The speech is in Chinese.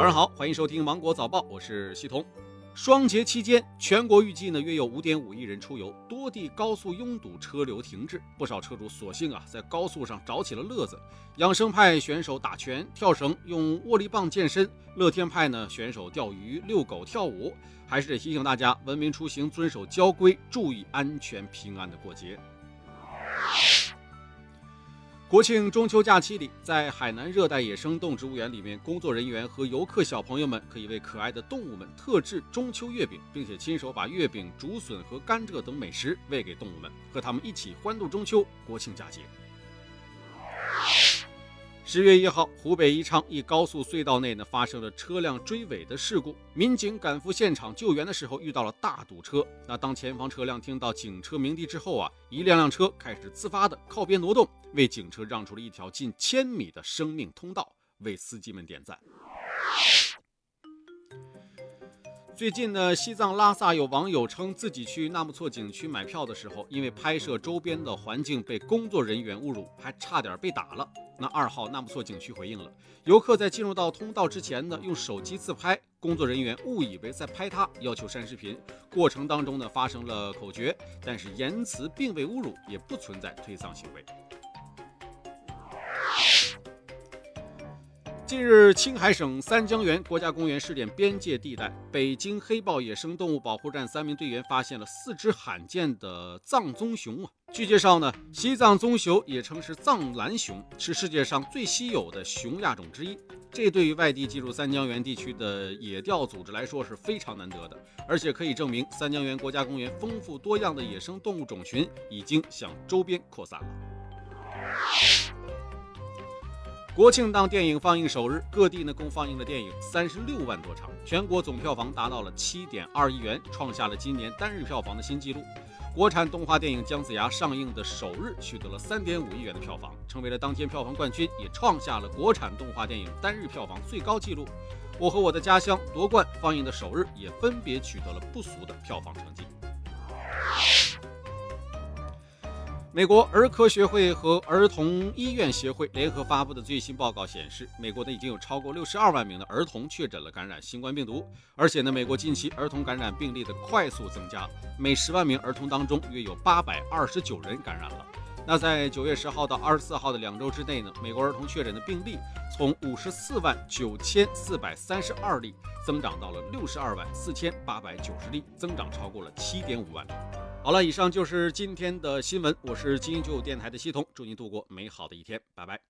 早上好，欢迎收听《芒果早报》，我是西彤。双节期间，全国预计呢约有五点五亿人出游，多地高速拥堵，车流停滞，不少车主索性啊在高速上找起了乐子。养生派选手打拳、跳绳，用握力棒健身；乐天派呢选手钓鱼、遛狗、跳舞。还是得提醒大家，文明出行，遵守交规，注意安全，平安的过节。国庆中秋假期里，在海南热带野生动植物园里面，工作人员和游客小朋友们可以为可爱的动物们特制中秋月饼，并且亲手把月饼、竹笋和甘蔗等美食喂给动物们，和他们一起欢度中秋国庆佳节。十月一号，湖北宜昌一高速隧道内呢发生了车辆追尾的事故。民警赶赴现场救援的时候，遇到了大堵车。那当前方车辆听到警车鸣笛之后啊，一辆辆车开始自发的靠边挪动，为警车让出了一条近千米的生命通道，为司机们点赞。最近呢，西藏拉萨有网友称自己去纳木错景区买票的时候，因为拍摄周边的环境被工作人员侮辱，还差点被打了。那二号纳木错景区回应了，游客在进入到通道之前呢，用手机自拍，工作人员误以为在拍他，要求删视频。过程当中呢，发生了口角，但是言辞并未侮辱，也不存在推搡行为。近日，青海省三江源国家公园试点边界地带，北京黑豹野生动物保护站三名队员发现了四只罕见的藏棕熊啊。据介绍呢，西藏棕熊也称是藏蓝熊，是世界上最稀有的熊亚种之一。这对于外地进入三江源地区的野钓组织来说是非常难得的，而且可以证明三江源国家公园丰富多样的野生动物种群已经向周边扩散了。国庆档电影放映首日，各地呢共放映了电影三十六万多场，全国总票房达到了七点二亿元，创下了今年单日票房的新纪录。国产动画电影《姜子牙》上映的首日取得了三点五亿元的票房，成为了当天票房冠军，也创下了国产动画电影单日票房最高纪录。我和我的家乡夺冠放映的首日，也分别取得了不俗的票房成绩。美国儿科学会和儿童医院协会联合发布的最新报告显示，美国呢已经有超过六十二万名的儿童确诊了感染新冠病毒，而且呢，美国近期儿童感染病例的快速增加，每十万名儿童当中约有八百二十九人感染了。那在九月十号到二十四号的两周之内呢，美国儿童确诊的病例从五十四万九千四百三十二例增长到了六十二万四千八百九十例，增长超过了七点五万。好了，以上就是今天的新闻。我是金九电台的系统，祝您度过美好的一天，拜拜。